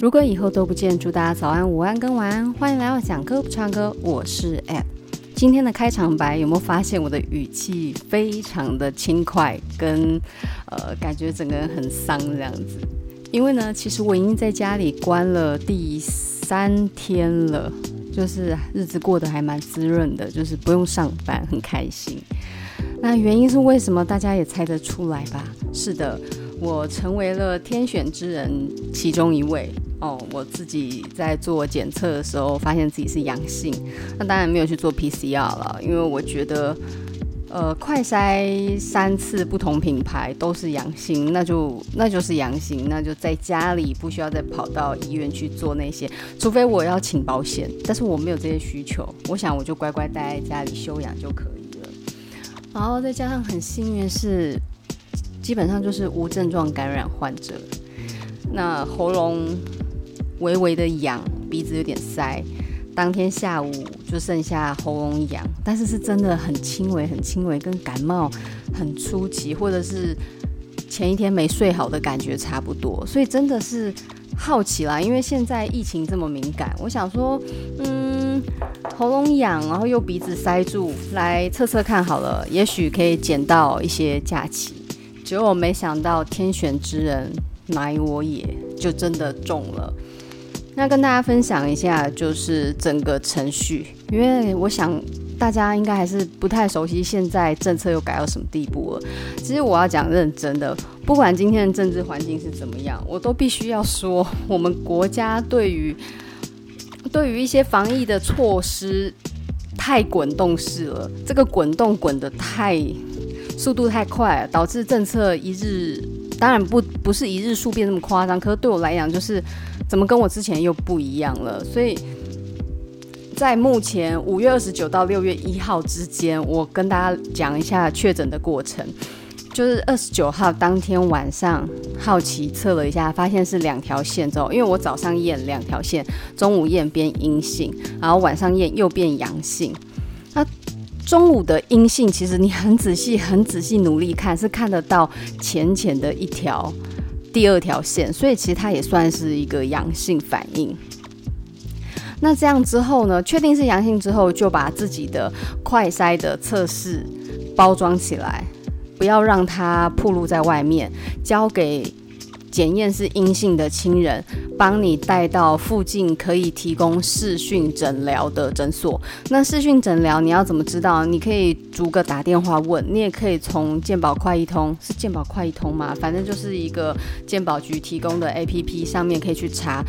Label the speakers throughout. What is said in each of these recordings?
Speaker 1: 如果以后都不见，祝大家早安、午安跟晚安。欢迎来到讲歌不唱歌，我是 App。今天的开场白有没有发现我的语气非常的轻快，跟呃感觉整个人很丧这样子？因为呢，其实我已经在家里关了第三天了，就是日子过得还蛮滋润的，就是不用上班，很开心。那原因是为什么？大家也猜得出来吧？是的，我成为了天选之人其中一位。哦，我自己在做检测的时候，发现自己是阳性，那当然没有去做 PCR 了，因为我觉得，呃，快筛三次不同品牌都是阳性，那就那就是阳性，那就在家里不需要再跑到医院去做那些，除非我要请保险，但是我没有这些需求，我想我就乖乖待在家里休养就可以了。然后再加上很幸运是，基本上就是无症状感染患者，那喉咙。微微的痒，鼻子有点塞，当天下午就剩下喉咙痒，但是是真的很轻微，很轻微，跟感冒很初期或者是前一天没睡好的感觉差不多，所以真的是好奇啦，因为现在疫情这么敏感，我想说，嗯，喉咙痒，然后又鼻子塞住，来测测看好了，也许可以捡到一些假期，结果没想到天选之人乃我也，就真的中了。那跟大家分享一下，就是整个程序，因为我想大家应该还是不太熟悉现在政策又改到什么地步了。其实我要讲认真的，不管今天的政治环境是怎么样，我都必须要说，我们国家对于 对于一些防疫的措施太滚动式了，这个滚动滚得太速度太快了，导致政策一日。当然不不是一日数变那么夸张，可是对我来讲，就是怎么跟我之前又不一样了。所以在目前五月二十九到六月一号之间，我跟大家讲一下确诊的过程。就是二十九号当天晚上，好奇测了一下，发现是两条线之后，因为我早上验两条线，中午验变阴性，然后晚上验又变阳性。那中午的阴性，其实你很仔细、很仔细努力看，是看得到浅浅的一条第二条线，所以其实它也算是一个阳性反应。那这样之后呢，确定是阳性之后，就把自己的快筛的测试包装起来，不要让它暴露在外面，交给。检验是阴性的亲人，帮你带到附近可以提供视讯诊疗的诊所。那视讯诊疗你要怎么知道？你可以逐个打电话问，你也可以从健保快一通，是健保快一通吗？反正就是一个健保局提供的 APP，上面可以去查。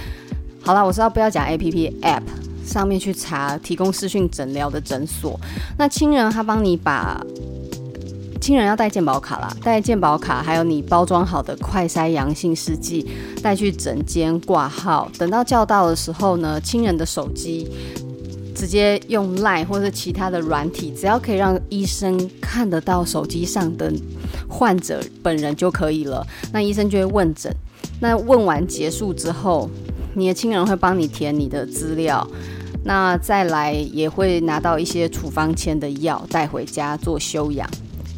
Speaker 1: 好了，我知道不要讲 APP，App 上面去查提供视讯诊疗的诊所。那亲人他帮你把。亲人要带健保卡啦，带健保卡，还有你包装好的快筛阳性试剂，带去诊间挂号。等到叫到的时候呢，亲人的手机直接用 Line 或者其他的软体，只要可以让医生看得到手机上的患者本人就可以了。那医生就会问诊，那问完结束之后，你的亲人会帮你填你的资料，那再来也会拿到一些处方签的药带回家做休养。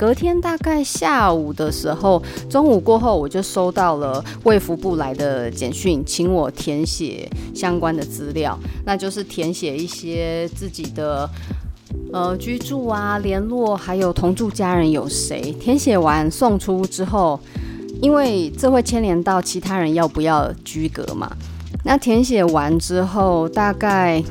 Speaker 1: 隔天大概下午的时候，中午过后，我就收到了卫福部来的简讯，请我填写相关的资料，那就是填写一些自己的呃居住啊、联络，还有同住家人有谁。填写完送出之后，因为这会牵连到其他人要不要居隔嘛。那填写完之后，大概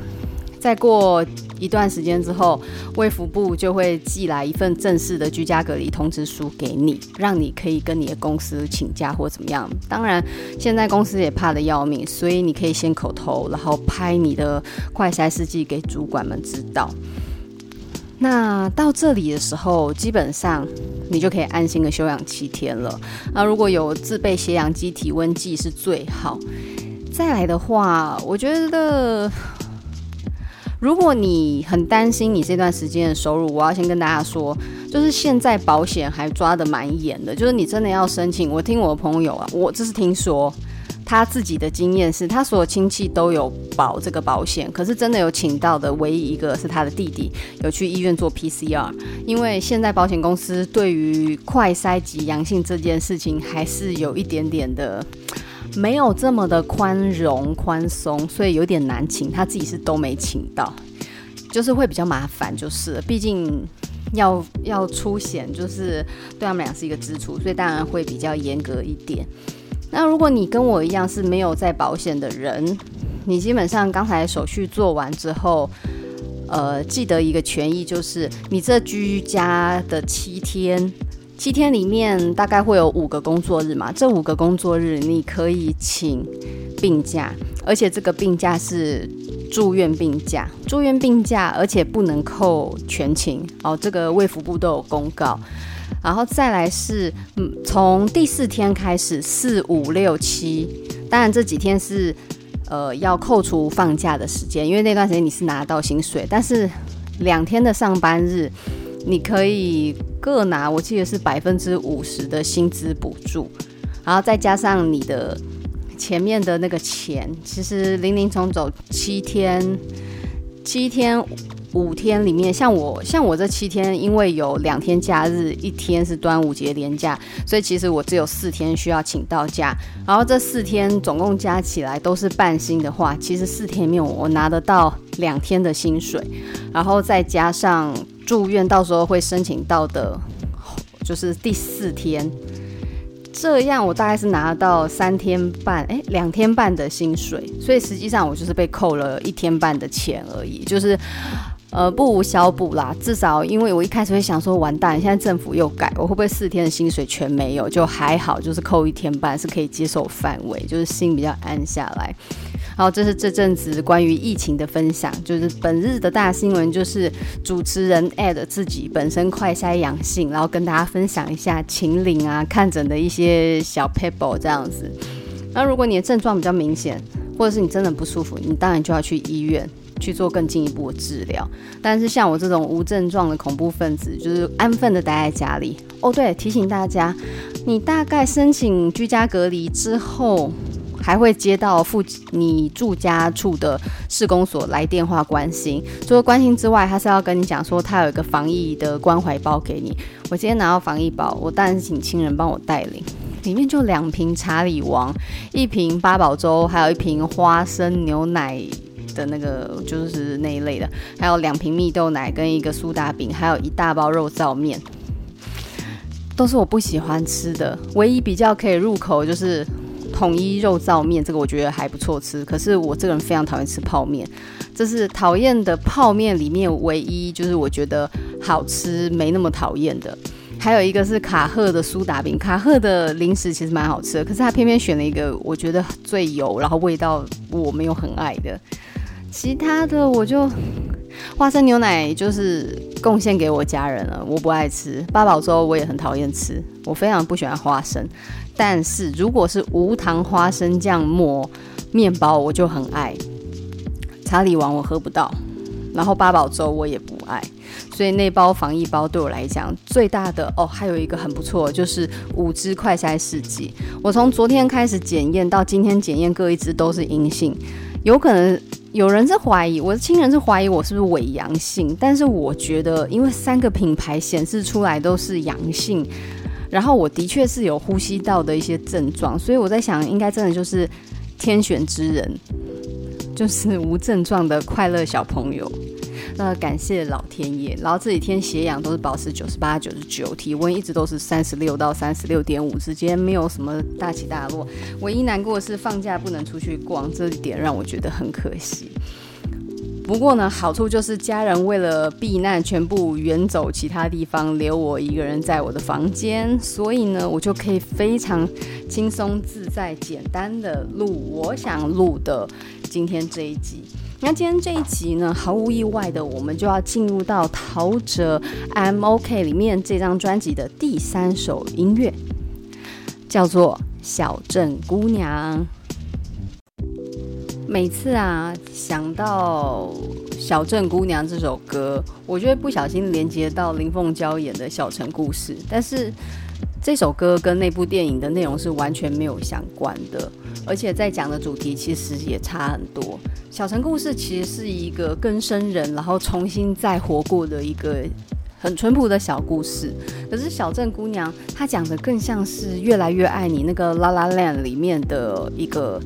Speaker 1: 再过一段时间之后，卫福部就会寄来一份正式的居家隔离通知书给你，让你可以跟你的公司请假或怎么样。当然，现在公司也怕得要命，所以你可以先口头，然后拍你的快筛试剂给主管们知道。那到这里的时候，基本上你就可以安心的休养七天了。那如果有自备血氧机、体温计是最好。再来的话，我觉得如果你很担心你这段时间的收入，我要先跟大家说，就是现在保险还抓得蛮严的，就是你真的要申请。我听我的朋友啊，我这是听说。他自己的经验是他所有亲戚都有保这个保险，可是真的有请到的唯一一个是他的弟弟有去医院做 PCR，因为现在保险公司对于快筛及阳性这件事情还是有一点点的没有这么的宽容宽松，所以有点难请，他自己是都没请到，就是会比较麻烦，就是毕竟要要出险，就是对他们俩是一个支出，所以当然会比较严格一点。那如果你跟我一样是没有在保险的人，你基本上刚才手续做完之后，呃，记得一个权益就是，你这居家的七天，七天里面大概会有五个工作日嘛，这五个工作日你可以请病假，而且这个病假是住院病假，住院病假，而且不能扣全勤哦，这个卫福部都有公告。然后再来是，嗯，从第四天开始，四五六七，当然这几天是，呃，要扣除放假的时间，因为那段时间你是拿到薪水，但是两天的上班日，你可以各拿，我记得是百分之五十的薪资补助，然后再加上你的前面的那个钱，其实零零总总七天，七天。五天里面，像我像我这七天，因为有两天假日，一天是端午节连假，所以其实我只有四天需要请到假。然后这四天总共加起来都是半薪的话，其实四天里面我拿得到两天的薪水，然后再加上住院到时候会申请到的，就是第四天，这样我大概是拿到三天半，诶，两天半的薪水。所以实际上我就是被扣了一天半的钱而已，就是。呃，不无小补啦，至少因为我一开始会想说，完蛋，现在政府又改，我会不会四天的薪水全没有？就还好，就是扣一天半是可以接受范围，就是心比较安下来。好，这是这阵子关于疫情的分享，就是本日的大新闻，就是主持人 Ed 自己本身快筛阳性，然后跟大家分享一下秦岭啊看诊的一些小 people 这样子。那如果你的症状比较明显，或者是你真的不舒服，你当然就要去医院。去做更进一步的治疗，但是像我这种无症状的恐怖分子，就是安分的待在家里。哦，对，提醒大家，你大概申请居家隔离之后，还会接到附你住家处的市公所来电话关心。除了关心之外，他是要跟你讲说他有一个防疫的关怀包给你。我今天拿到防疫包，我当然是请亲人帮我带领，里面就两瓶查理王，一瓶八宝粥，还有一瓶花生牛奶。的那个就是那一类的，还有两瓶蜜豆奶跟一个苏打饼，还有一大包肉燥面，都是我不喜欢吃的。唯一比较可以入口就是统一肉燥面，这个我觉得还不错吃。可是我这个人非常讨厌吃泡面，这是讨厌的泡面里面唯一就是我觉得好吃没那么讨厌的。还有一个是卡赫的苏打饼，卡赫的零食其实蛮好吃的，可是他偏偏选了一个我觉得最油，然后味道我没有很爱的。其他的我就花生牛奶就是贡献给我家人了，我不爱吃八宝粥，我也很讨厌吃，我非常不喜欢花生。但是如果是无糖花生酱抹面包，我就很爱。查理王我喝不到，然后八宝粥我也不爱，所以那包防疫包对我来讲最大的哦，还有一个很不错，就是五支快筛试剂。我从昨天开始检验到今天检验各一支都是阴性，有可能。有人是怀疑，我的亲人是怀疑我是不是伪阳性，但是我觉得，因为三个品牌显示出来都是阳性，然后我的确是有呼吸道的一些症状，所以我在想，应该真的就是天选之人，就是无症状的快乐小朋友。那感谢老天爷，然后这几天血氧都是保持九十八、九十九，体温一直都是三十六到三十六点五之间，没有什么大起大落。唯一难过的是放假不能出去逛，这一点让我觉得很可惜。不过呢，好处就是家人为了避难，全部远走其他地方，留我一个人在我的房间，所以呢，我就可以非常轻松自在、简单的录我想录的今天这一集。那今天这一集呢，毫无意外的，我们就要进入到陶喆《MOK》里面这张专辑的第三首音乐，叫做《小镇姑娘》。每次啊，想到《小镇姑娘》这首歌，我就会不小心连接到林凤娇演的《小城故事》，但是这首歌跟那部电影的内容是完全没有相关的，而且在讲的主题其实也差很多。《小城故事》其实是一个更生人，然后重新再活过的一个很淳朴的小故事，可是《小镇姑娘》她讲的更像是越来越爱你那个《La La Land》里面的一个。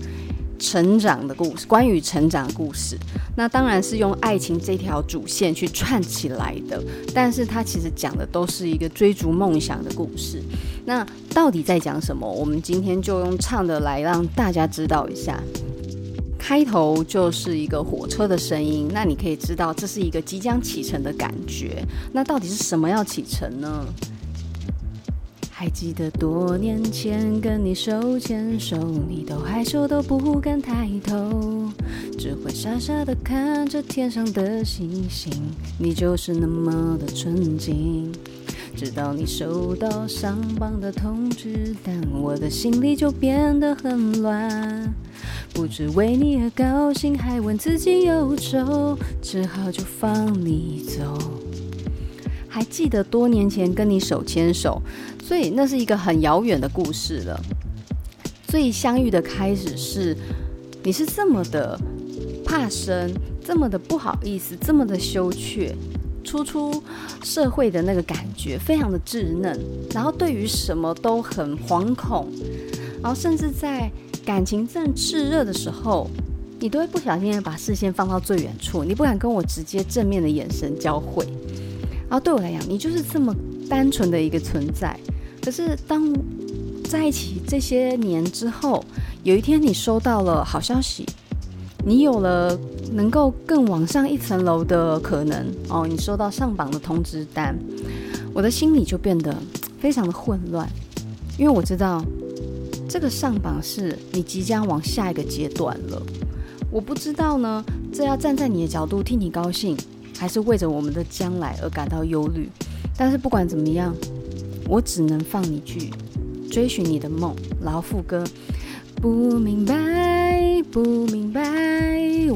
Speaker 1: 成长的故事，关于成长的故事，那当然是用爱情这条主线去串起来的。但是它其实讲的都是一个追逐梦想的故事。那到底在讲什么？我们今天就用唱的来让大家知道一下。开头就是一个火车的声音，那你可以知道这是一个即将启程的感觉。那到底是什么要启程呢？还记得多年前跟你手牵手，你都害羞都不敢抬头，只会傻傻的看着天上的星星。你就是那么的纯净，直到你收到上榜的通知单，我的心里就变得很乱，不知为你而高兴，还问自己忧愁，只好就放你走。还记得多年前跟你手牵手。所以那是一个很遥远的故事了。所以相遇的开始是，你是这么的怕生，这么的不好意思，这么的羞怯，初出社会的那个感觉非常的稚嫩，然后对于什么都很惶恐，然后甚至在感情正炽热的时候，你都会不小心把视线放到最远处，你不敢跟我直接正面的眼神交汇。然后对我来讲，你就是这么单纯的一个存在。可是，当在一起这些年之后，有一天你收到了好消息，你有了能够更往上一层楼的可能哦，你收到上榜的通知单，我的心里就变得非常的混乱，因为我知道这个上榜是你即将往下一个阶段了。我不知道呢，这要站在你的角度替你高兴，还是为着我们的将来而感到忧虑。但是不管怎么样。我只能放你去追寻你的梦，然后副歌。不明白，不明白，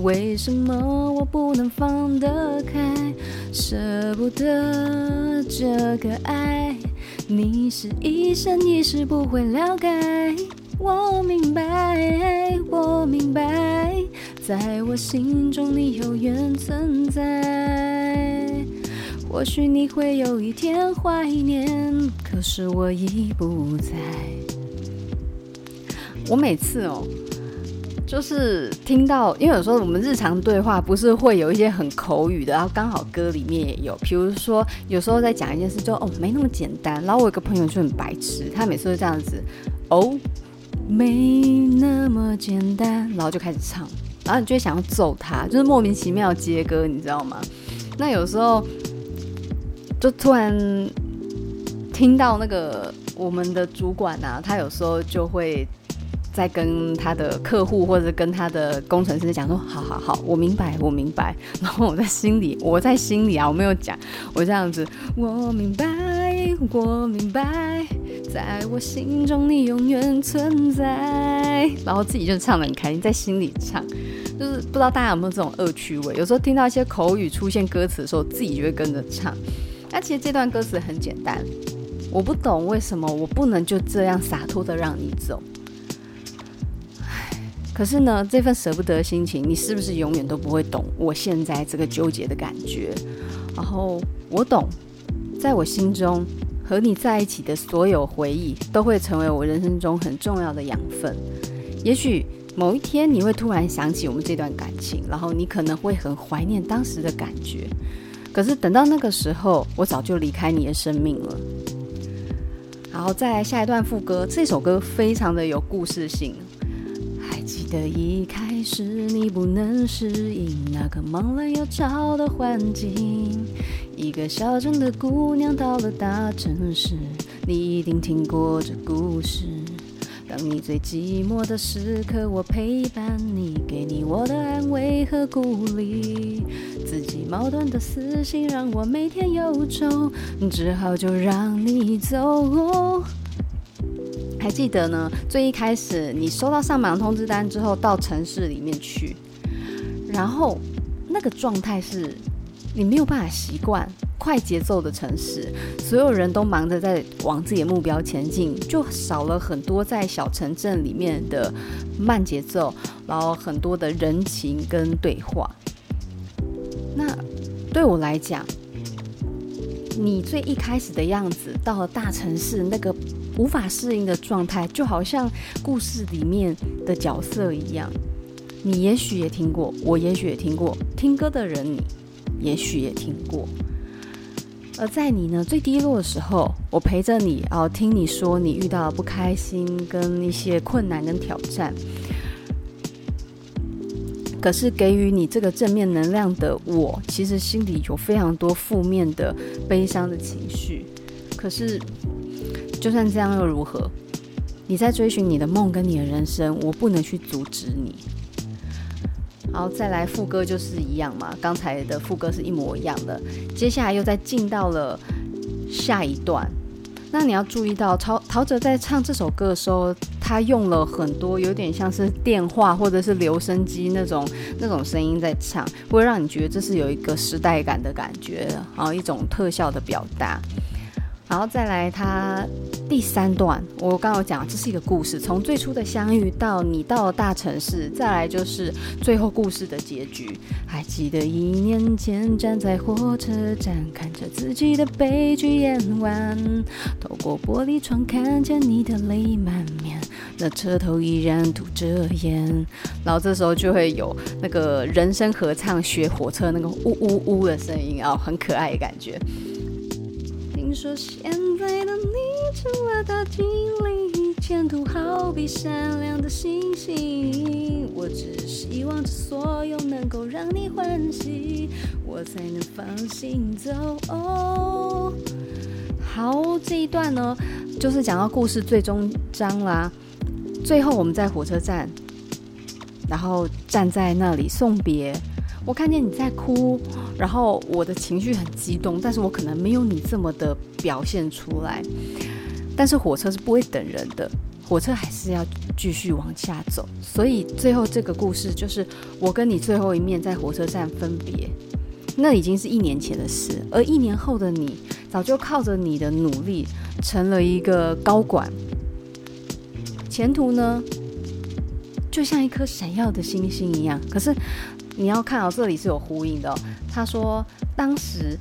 Speaker 1: 为什么我不能放得开，舍不得这个爱，你是一生一世不会了解。我明白，我明白，在我心中你永远存在。或许你会有一天怀念，可是我已不在。我每次哦，就是听到，因为有时候我们日常对话不是会有一些很口语的，然后刚好歌里面也有，比如说有时候在讲一件事就，哦没那么简单。然后我有个朋友就很白痴，他每次都这样子，哦没那么简单，然后就开始唱，然后你就会想要揍他，就是莫名其妙接歌，你知道吗？那有时候。就突然听到那个我们的主管啊，他有时候就会在跟他的客户或者跟他的工程师讲说：“好好好，我明白，我明白。”然后我在心里，我在心里啊，我没有讲，我这样子，我明白，我明白，在我心中你永远存在。然后自己就唱得很开心，在心里唱，就是不知道大家有没有这种恶趣味？有时候听到一些口语出现歌词的时候，自己就会跟着唱。那其实这段歌词很简单，我不懂为什么我不能就这样洒脱的让你走。可是呢，这份舍不得的心情，你是不是永远都不会懂我现在这个纠结的感觉？然后我懂，在我心中和你在一起的所有回忆，都会成为我人生中很重要的养分。也许某一天你会突然想起我们这段感情，然后你可能会很怀念当时的感觉。可是等到那个时候，我早就离开你的生命了。然后再来下一段副歌，这首歌非常的有故事性。还还记得一开始你不能适应那个忙乱又吵的环境，一个小镇的姑娘到了大城市，你一定听过这故事。当你最寂寞的时刻，我陪伴你，给你我的安慰和鼓励。自己矛盾的私心让我每天忧愁，只好就让你走。还记得呢？最一开始你收到上榜通知单之后，到城市里面去，然后那个状态是，你没有办法习惯。快节奏的城市，所有人都忙着在往自己的目标前进，就少了很多在小城镇里面的慢节奏，然后很多的人情跟对话。那对我来讲，你最一开始的样子，到了大城市那个无法适应的状态，就好像故事里面的角色一样。你也许也听过，我也许也听过，听歌的人你也许也听过。而在你呢最低落的时候，我陪着你，然后听你说你遇到了不开心跟一些困难跟挑战。可是给予你这个正面能量的我，其实心里有非常多负面的悲伤的情绪。可是就算这样又如何？你在追寻你的梦跟你的人生，我不能去阻止你。好再来副歌就是一样嘛，刚才的副歌是一模一样的。接下来又再进到了下一段，那你要注意到陶陶喆在唱这首歌的时候，他用了很多有点像是电话或者是留声机那种那种声音在唱，会让你觉得这是有一个时代感的感觉，然后一种特效的表达。然后再来，他第三段，我刚刚讲，这是一个故事，从最初的相遇到你到了大城市，再来就是最后故事的结局。还记得一年前站在火车站，看着自己的悲剧演完，透过玻璃窗看见你的泪满面，那车头依然吐着烟。然后这时候就会有那个人声合唱学火车那个呜呜呜的声音啊，很可爱的感觉。说现在的你成了大经理，前途好比闪亮的星星。我只希望这所有能够让你欢喜，我才能放心走。哦，好，这一段呢，就是讲到故事最终章啦。最后我们在火车站，然后站在那里送别。我看见你在哭，然后我的情绪很激动，但是我可能没有你这么的表现出来。但是火车是不会等人的，火车还是要继续往下走。所以最后这个故事就是我跟你最后一面在火车站分别，那已经是一年前的事，而一年后的你早就靠着你的努力成了一个高管，前途呢就像一颗闪耀的星星一样。可是。你要看、哦、这里是有呼应的、他说，当时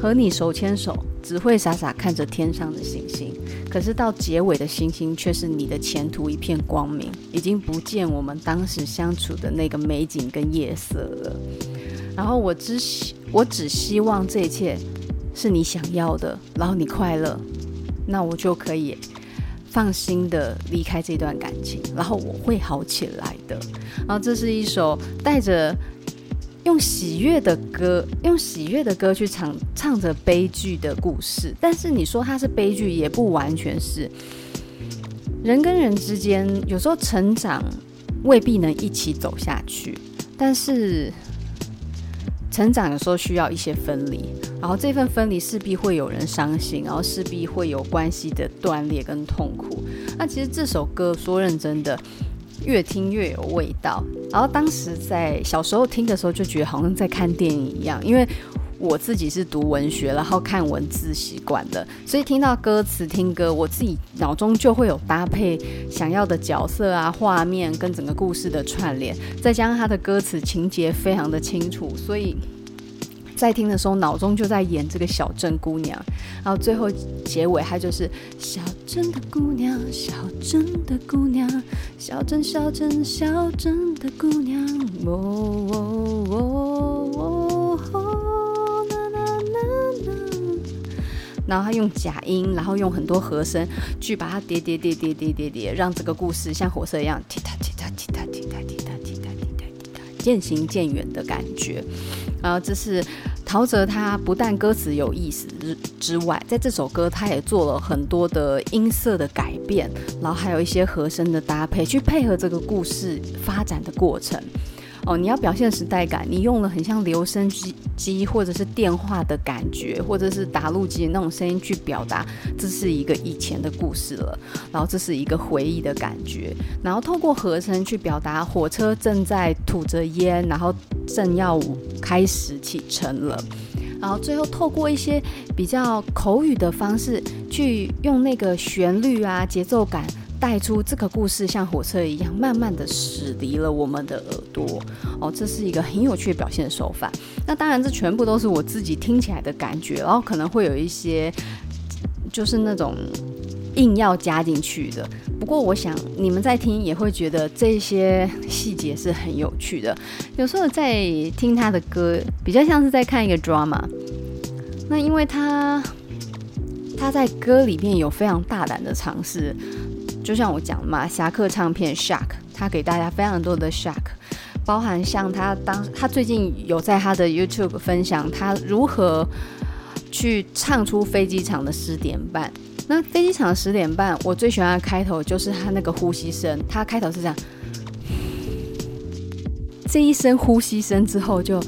Speaker 1: 和你手牵手，只会傻傻看着天上的星星。可是到结尾的星星，却是你的前途一片光明，已经不见我们当时相处的那个美景跟夜色了。然后我只希，我只希望这一切是你想要的，然后你快乐，那我就可以。放心的离开这段感情，然后我会好起来的。然后这是一首带着用喜悦的歌，用喜悦的歌去唱，唱着悲剧的故事。但是你说它是悲剧，也不完全是。人跟人之间，有时候成长未必能一起走下去，但是。成长有时候需要一些分离，然后这份分离势必会有人伤心，然后势必会有关系的断裂跟痛苦。那其实这首歌说认真的，越听越有味道。然后当时在小时候听的时候，就觉得好像在看电影一样，因为。我自己是读文学，然后看文字习惯的，所以听到歌词、听歌，我自己脑中就会有搭配想要的角色啊、画面跟整个故事的串联，再加上他的歌词情节非常的清楚，所以在听的时候脑中就在演这个小镇姑娘，然后最后结尾他就是小镇的姑娘，小镇的姑娘，小镇小镇小镇的姑娘，然后他用假音，然后用很多和声去把它叠叠叠叠叠叠叠，让这个故事像火车一样踢踏踢踏踢踏渐行渐远的感觉。然后这是陶喆，他不但歌词有意思之之外，在这首歌他也做了很多的音色的改变，然后还有一些和声的搭配，去配合这个故事发展的过程。哦，你要表现时代感，你用了很像留声机机或者是电话的感觉，或者是打录机那种声音去表达，这是一个以前的故事了。然后这是一个回忆的感觉，然后透过和声去表达火车正在吐着烟，然后正要开始启程了。然后最后透过一些比较口语的方式，去用那个旋律啊节奏感。带出这个故事像火车一样，慢慢的驶离了我们的耳朵。哦，这是一个很有趣的表现手法。那当然，这全部都是我自己听起来的感觉，然后可能会有一些就是那种硬要加进去的。不过，我想你们在听也会觉得这些细节是很有趣的。有时候在听他的歌，比较像是在看一个 drama。那因为他他在歌里面有非常大胆的尝试。就像我讲嘛，侠客唱片 Shock，他给大家非常多的 Shock，包含像他当他最近有在他的 YouTube 分享他如何去唱出飞机场的十点半。那飞机场十点半，我最喜欢的开头就是他那个呼吸声，他开头是这样，这一声呼吸声之后就。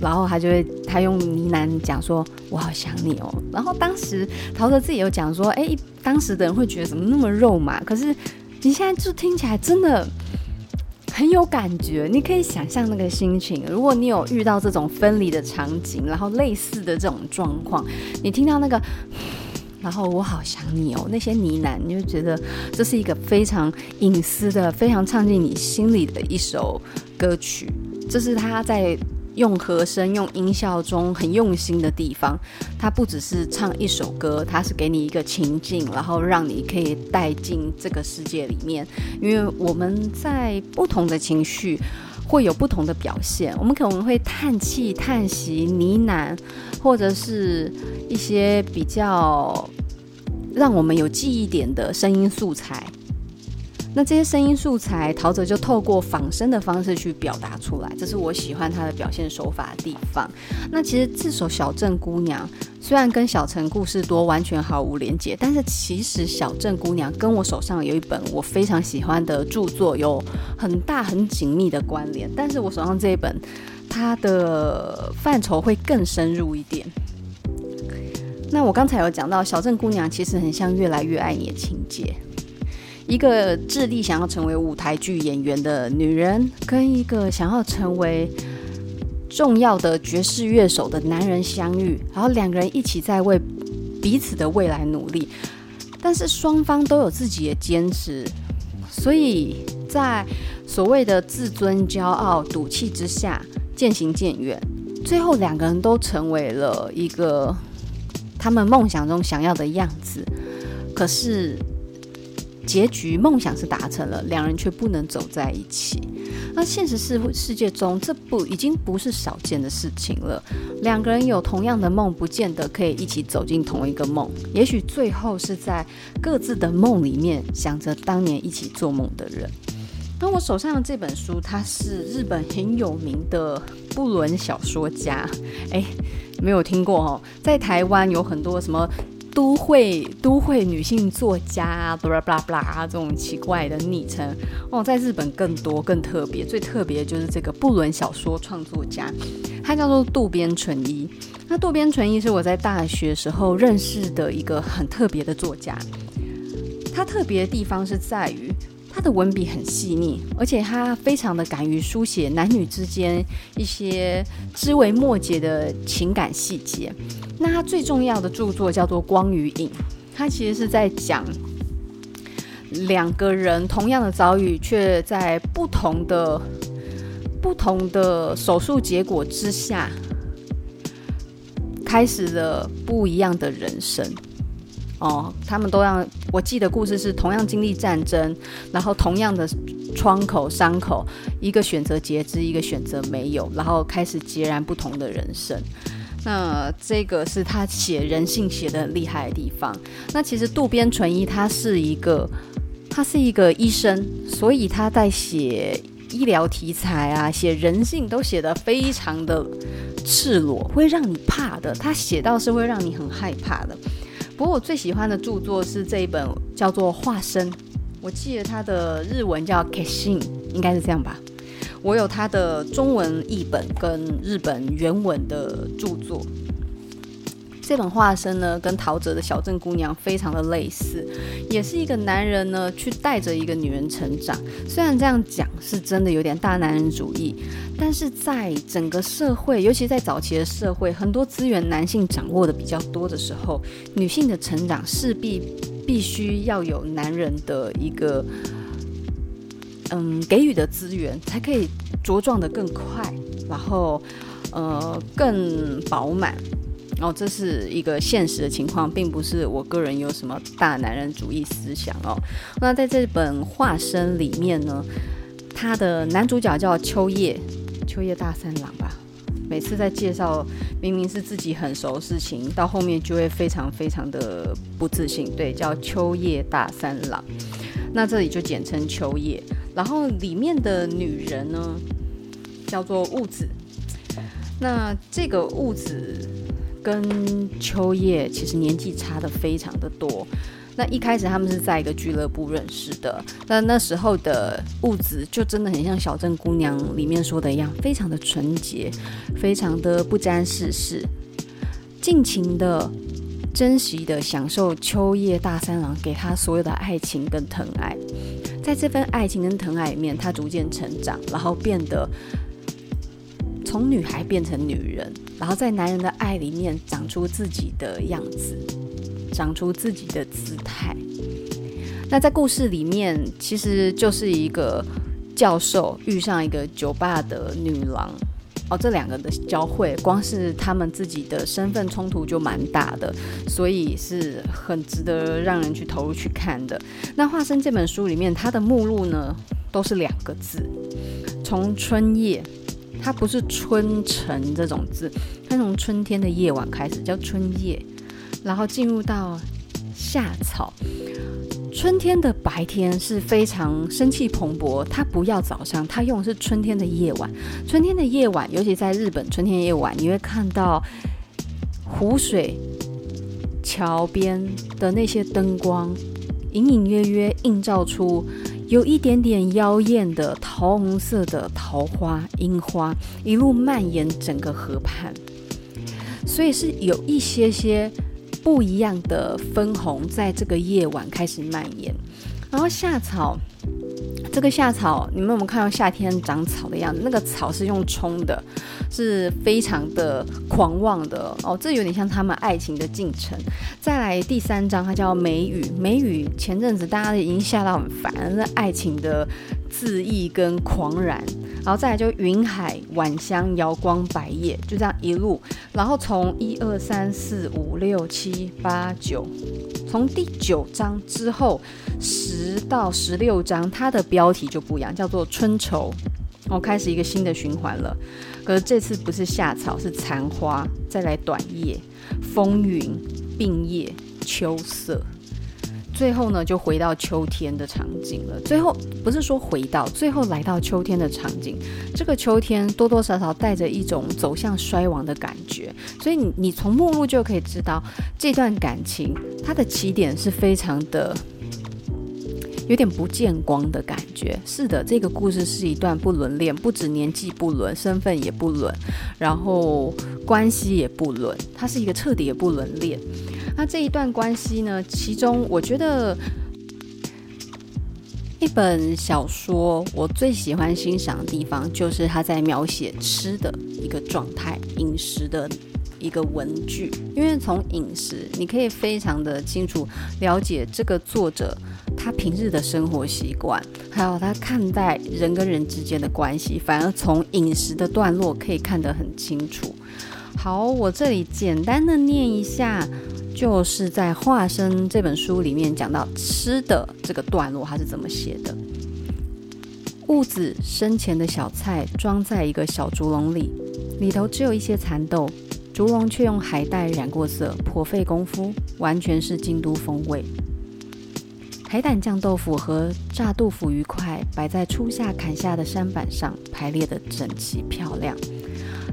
Speaker 1: 然后，他就会，他用呢喃讲说：“我好想你哦。”然后当时陶喆自己有讲说：“哎，当时的人会觉得怎么那么肉麻？可是你现在就听起来真的很有感觉，你可以想象那个心情。如果你有遇到这种分离的场景，然后类似的这种状况，你听到那个，然后我好想你哦，那些呢喃，你就觉得这是一个非常隐私的、非常唱进你心里的一首歌曲。这是他在。用和声、用音效中很用心的地方，它不只是唱一首歌，它是给你一个情境，然后让你可以带进这个世界里面。因为我们在不同的情绪会有不同的表现，我们可能会叹气、叹息、呢喃，或者是一些比较让我们有记忆点的声音素材。那这些声音素材，陶喆就透过仿生的方式去表达出来，这是我喜欢他的表现手法的地方。那其实这首《小镇姑娘》虽然跟《小城故事多》完全毫无连接，但是其实《小镇姑娘》跟我手上有一本我非常喜欢的著作有很大很紧密的关联。但是我手上这一本，它的范畴会更深入一点。那我刚才有讲到，《小镇姑娘》其实很像《越来越爱你》的情节。一个致力想要成为舞台剧演员的女人，跟一个想要成为重要的爵士乐手的男人相遇，然后两个人一起在为彼此的未来努力，但是双方都有自己的坚持，所以在所谓的自尊、骄傲、赌气之下渐行渐远，最后两个人都成为了一个他们梦想中想要的样子，可是。结局梦想是达成了，两人却不能走在一起。那现实世世界中，这不已经不是少见的事情了。两个人有同样的梦，不见得可以一起走进同一个梦。也许最后是在各自的梦里面，想着当年一起做梦的人。那我手上的这本书，它是日本很有名的不伦小说家。诶，没有听过哦，在台湾有很多什么。都会都会女性作家啊，巴拉巴拉巴拉这种奇怪的昵称。哦，在日本更多更特别，最特别就是这个布伦小说创作家，他叫做渡边淳一。那渡边淳一是我在大学时候认识的一个很特别的作家，他特别的地方是在于。他的文笔很细腻，而且他非常的敢于书写男女之间一些枝微末节的情感细节。那他最重要的著作叫做《光与影》，他其实是在讲两个人同样的遭遇，却在不同的不同的手术结果之下，开始了不一样的人生。哦，他们都让我记得故事是同样经历战争，然后同样的窗口伤口，一个选择截肢，一个选择没有，然后开始截然不同的人生。那这个是他写人性写的很厉害的地方。那其实渡边淳一他是一个。他是一个医生，所以他在写医疗题材啊，写人性都写得非常的赤裸，会让你怕的。他写到是会让你很害怕的。不过我最喜欢的著作是这一本，叫做《化身》，我记得它的日文叫 Kishin 应该是这样吧。我有它的中文译本跟日本原文的著作。这本化身呢，跟陶喆的小镇姑娘非常的类似，也是一个男人呢去带着一个女人成长。虽然这样讲是真的有点大男人主义，但是在整个社会，尤其在早期的社会，很多资源男性掌握的比较多的时候，女性的成长势必必须要有男人的一个嗯给予的资源，才可以茁壮的更快，然后呃更饱满。哦，这是一个现实的情况，并不是我个人有什么大男人主义思想哦。那在这本化身里面呢，他的男主角叫秋叶，秋叶大三郎吧。每次在介绍明明是自己很熟的事情，到后面就会非常非常的不自信。对，叫秋叶大三郎。那这里就简称秋叶。然后里面的女人呢，叫做雾子。那这个雾子。跟秋叶其实年纪差的非常的多。那一开始他们是在一个俱乐部认识的。那那时候的雾子就真的很像小镇姑娘里面说的一样，非常的纯洁，非常的不沾世事，尽情的、珍惜的享受秋叶大三郎给他所有的爱情跟疼爱。在这份爱情跟疼爱里面，他逐渐成长，然后变得。从女孩变成女人，然后在男人的爱里面长出自己的样子，长出自己的姿态。那在故事里面，其实就是一个教授遇上一个酒吧的女郎，哦，这两个的交汇，光是他们自己的身份冲突就蛮大的，所以是很值得让人去投入去看的。那《化身》这本书里面，它的目录呢都是两个字，从春夜。它不是春晨这种字，它从春天的夜晚开始叫春夜，然后进入到夏草。春天的白天是非常生气蓬勃，它不要早上，它用的是春天的夜晚。春天的夜晚，尤其在日本，春天夜晚你会看到湖水、桥边的那些灯光，隐隐约约映照出。有一点点妖艳的桃红色的桃花樱花，一路蔓延整个河畔，所以是有一些些不一样的分红在这个夜晚开始蔓延。然后夏草，这个夏草，你们有没有看到夏天长草的样子？那个草是用冲的，是非常的狂妄的哦。这有点像他们爱情的进程。再来第三章，它叫梅雨。梅雨前阵子大家已经吓到很烦，那爱情的恣意跟狂然。然后再来就云海、晚香、瑶光、白夜，就这样一路。然后从一二三四五六七八九，从第九章之后十到十六章，它的标题就不一样，叫做春愁。哦，开始一个新的循环了。可是这次不是夏草，是残花。再来短夜、风云。病叶、秋色，最后呢就回到秋天的场景了。最后不是说回到，最后来到秋天的场景。这个秋天多多少少带着一种走向衰亡的感觉，所以你你从目录就可以知道，这段感情它的起点是非常的有点不见光的感觉。是的，这个故事是一段不伦恋，不止年纪不伦，身份也不伦，然后关系也不伦，它是一个彻底的不伦恋。那这一段关系呢？其中我觉得一本小说我最喜欢欣赏的地方，就是他在描写吃的一个状态，饮食的一个文具。因为从饮食，你可以非常的清楚了解这个作者他平日的生活习惯，还有他看待人跟人之间的关系。反而从饮食的段落可以看得很清楚。好，我这里简单的念一下。就是在《化身》这本书里面讲到吃的这个段落，他是怎么写的？雾子生前的小菜装在一个小竹笼里，里头只有一些蚕豆，竹笼却用海带染过色，颇费功夫，完全是京都风味。海胆酱豆腐和炸豆腐鱼块摆在初夏砍下的山板上，排列得整齐漂亮。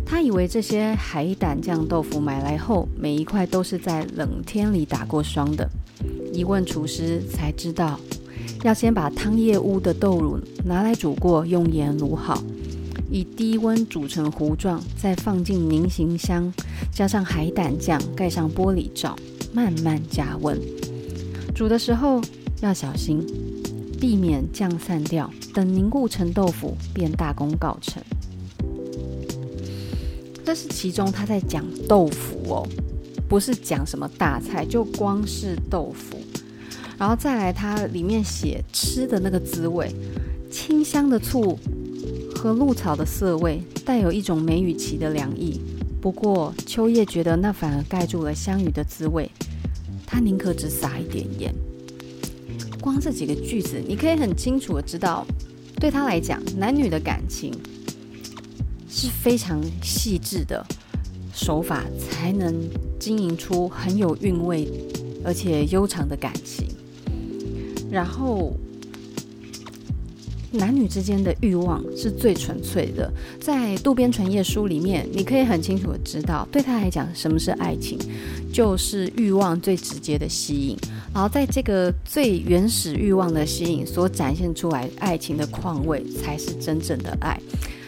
Speaker 1: 他以为这些海胆酱豆腐买来后，每一块都是在冷天里打过霜的。一问厨师才知道，要先把汤叶屋的豆乳拿来煮过，用盐卤好，以低温煮成糊状，再放进凝形箱，加上海胆酱，盖上玻璃罩，慢慢加温。煮的时候要小心，避免酱散掉。等凝固成豆腐，便大功告成。这是其中他在讲豆腐哦，不是讲什么大菜，就光是豆腐。然后再来，它里面写吃的那个滋味，清香的醋和露草的涩味，带有一种梅雨期的凉意。不过秋叶觉得那反而盖住了香鱼的滋味，他宁可只撒一点盐。光这几个句子，你可以很清楚的知道，对他来讲，男女的感情。是非常细致的手法，才能经营出很有韵味而且悠长的感情。然后，男女之间的欲望是最纯粹的。在渡边淳一书里面，你可以很清楚的知道，对他来讲，什么是爱情，就是欲望最直接的吸引。然后，在这个最原始欲望的吸引所展现出来，爱情的况味，才是真正的爱。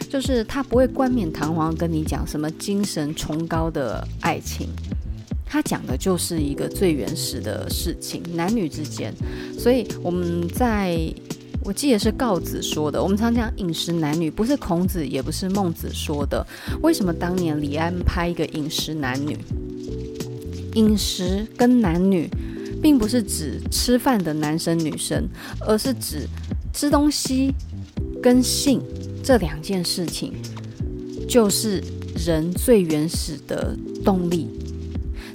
Speaker 1: 就是他不会冠冕堂皇跟你讲什么精神崇高的爱情，他讲的就是一个最原始的事情，男女之间。所以我们在，我记得是告子说的，我们常讲饮食男女，不是孔子，也不是孟子说的。为什么当年李安拍一个饮食男女？饮食跟男女，并不是指吃饭的男生女生，而是指吃东西跟性。这两件事情就是人最原始的动力，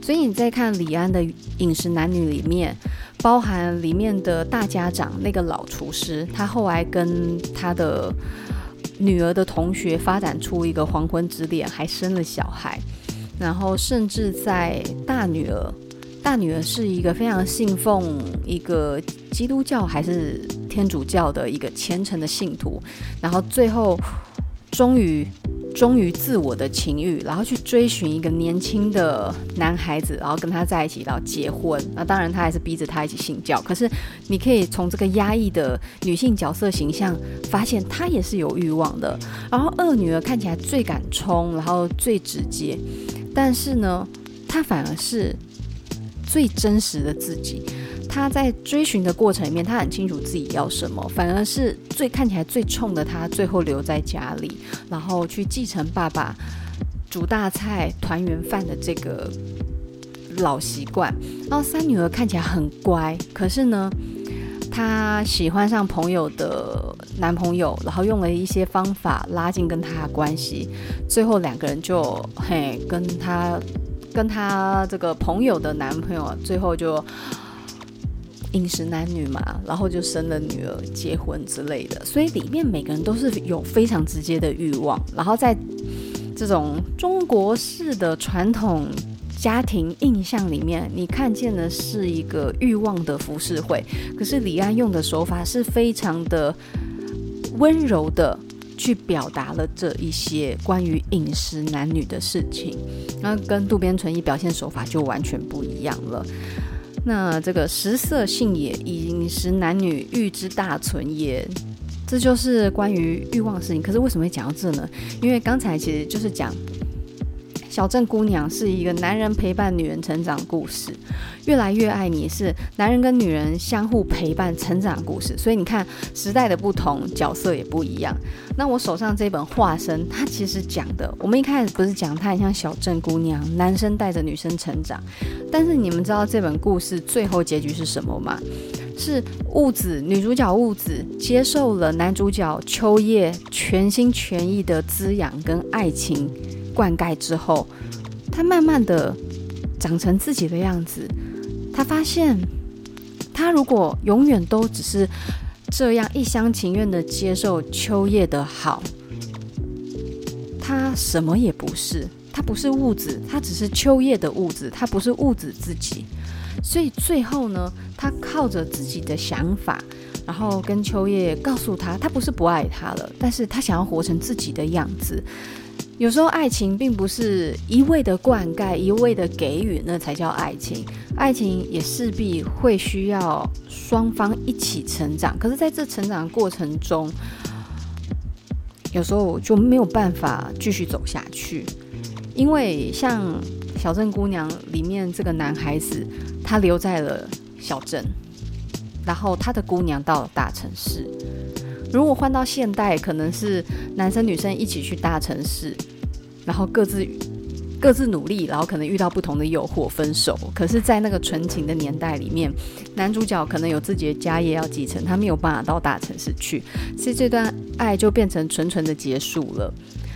Speaker 1: 所以你在看李安的《饮食男女》里面，包含里面的大家长那个老厨师，他后来跟他的女儿的同学发展出一个黄昏之恋，还生了小孩，然后甚至在大女儿，大女儿是一个非常信奉一个基督教还是天主教的一个虔诚的信徒，然后最后终于忠于自我的情欲，然后去追寻一个年轻的男孩子，然后跟他在一起，然后结婚。那当然他还是逼着他一起信教。可是你可以从这个压抑的女性角色形象发现，她也是有欲望的。然后二女儿看起来最敢冲，然后最直接，但是呢，她反而是最真实的自己。他在追寻的过程里面，他很清楚自己要什么，反而是最看起来最冲的他，最后留在家里，然后去继承爸爸煮大菜、团圆饭的这个老习惯。然后三女儿看起来很乖，可是呢，她喜欢上朋友的男朋友，然后用了一些方法拉近跟他的关系，最后两个人就嘿跟他跟他这个朋友的男朋友，最后就。饮食男女嘛，然后就生了女儿，结婚之类的，所以里面每个人都是有非常直接的欲望。然后在这种中国式的传统家庭印象里面，你看见的是一个欲望的浮世绘。可是李安用的手法是非常的温柔的去表达了这一些关于饮食男女的事情，那跟渡边淳一表现手法就完全不一样了。那这个食色性也，饮食男女欲之大存也，这就是关于欲望的事情。可是为什么会讲到这呢？因为刚才其实就是讲。小镇姑娘是一个男人陪伴女人成长故事，越来越爱你是男人跟女人相互陪伴成长故事。所以你看时代的不同，角色也不一样。那我手上这本《化身》，它其实讲的，我们一开始不是讲它很像小镇姑娘，男生带着女生成长。但是你们知道这本故事最后结局是什么吗？是雾子女主角雾子接受了男主角秋叶全心全意的滋养跟爱情。灌溉之后，他慢慢的长成自己的样子。他发现，他如果永远都只是这样一厢情愿的接受秋叶的好，他什么也不是。他不是物质，他只是秋叶的物质，他不是物质自己。所以最后呢，他靠着自己的想法，然后跟秋叶告诉他，他不是不爱他了，但是他想要活成自己的样子。有时候爱情并不是一味的灌溉，一味的给予，那才叫爱情。爱情也势必会需要双方一起成长。可是，在这成长的过程中，有时候就没有办法继续走下去，因为像《小镇姑娘》里面这个男孩子，他留在了小镇，然后他的姑娘到了大城市。如果换到现代，可能是男生女生一起去大城市，然后各自各自努力，然后可能遇到不同的诱惑，分手。可是，在那个纯情的年代里面，男主角可能有自己的家业要继承，他没有办法到大城市去，所以这段爱就变成纯纯的结束了。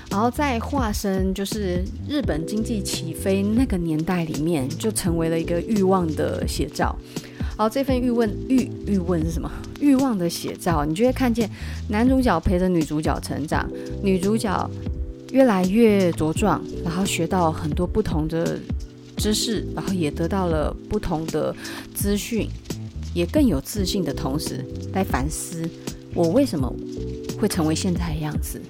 Speaker 1: 然后在化身就是日本经济起飞那个年代里面，就成为了一个欲望的写照。好，这份欲问欲欲问是什么？欲望的写照，你就会看见男主角陪着女主角成长，女主角越来越茁壮，然后学到很多不同的知识，然后也得到了不同的资讯，也更有自信的同时，在反思我为什么会成为现在的样子，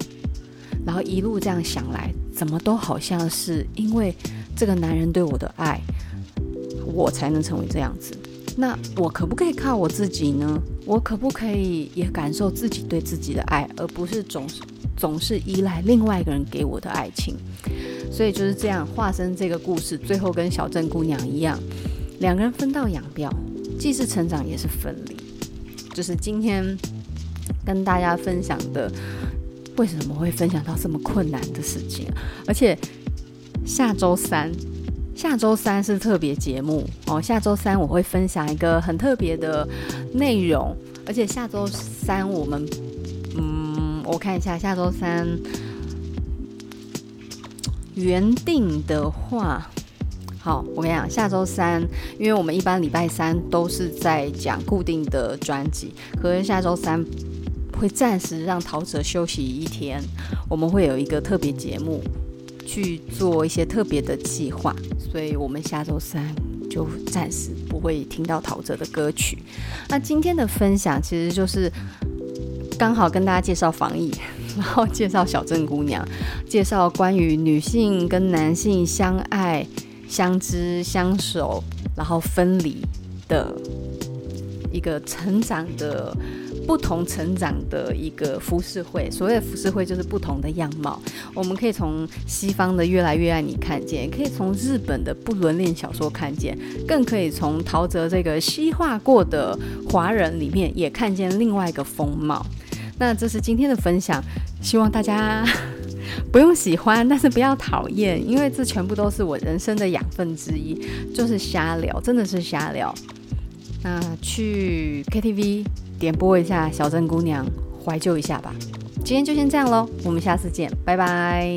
Speaker 1: 然后一路这样想来，怎么都好像是因为这个男人对我的爱，我才能成为这样子。那我可不可以靠我自己呢？我可不可以也感受自己对自己的爱，而不是总是总是依赖另外一个人给我的爱情？所以就是这样，化身这个故事，最后跟小镇姑娘一样，两个人分道扬镳，既是成长也是分离。就是今天跟大家分享的，为什么会分享到这么困难的事情？而且下周三。下周三是特别节目哦，下周三我会分享一个很特别的内容，而且下周三我们，嗯，我看一下下周三原定的话，好，我跟你讲，下周三，因为我们一般礼拜三都是在讲固定的专辑，可是下周三会暂时让陶喆休息一天，我们会有一个特别节目。去做一些特别的计划，所以我们下周三就暂时不会听到陶喆的歌曲。那今天的分享其实就是刚好跟大家介绍防疫，然后介绍小镇姑娘，介绍关于女性跟男性相爱、相知、相守，然后分离的一个成长的。不同成长的一个浮世绘，所谓的浮世绘就是不同的样貌。我们可以从西方的《越来越爱你》看见，也可以从日本的不伦恋小说看见，更可以从陶喆这个西化过的华人里面也看见另外一个风貌。那这是今天的分享，希望大家 不用喜欢，但是不要讨厌，因为这全部都是我人生的养分之一，就是瞎聊，真的是瞎聊。那去 KTV。点播一下《小镇姑娘》，怀旧一下吧。今天就先这样喽，我们下次见，拜拜。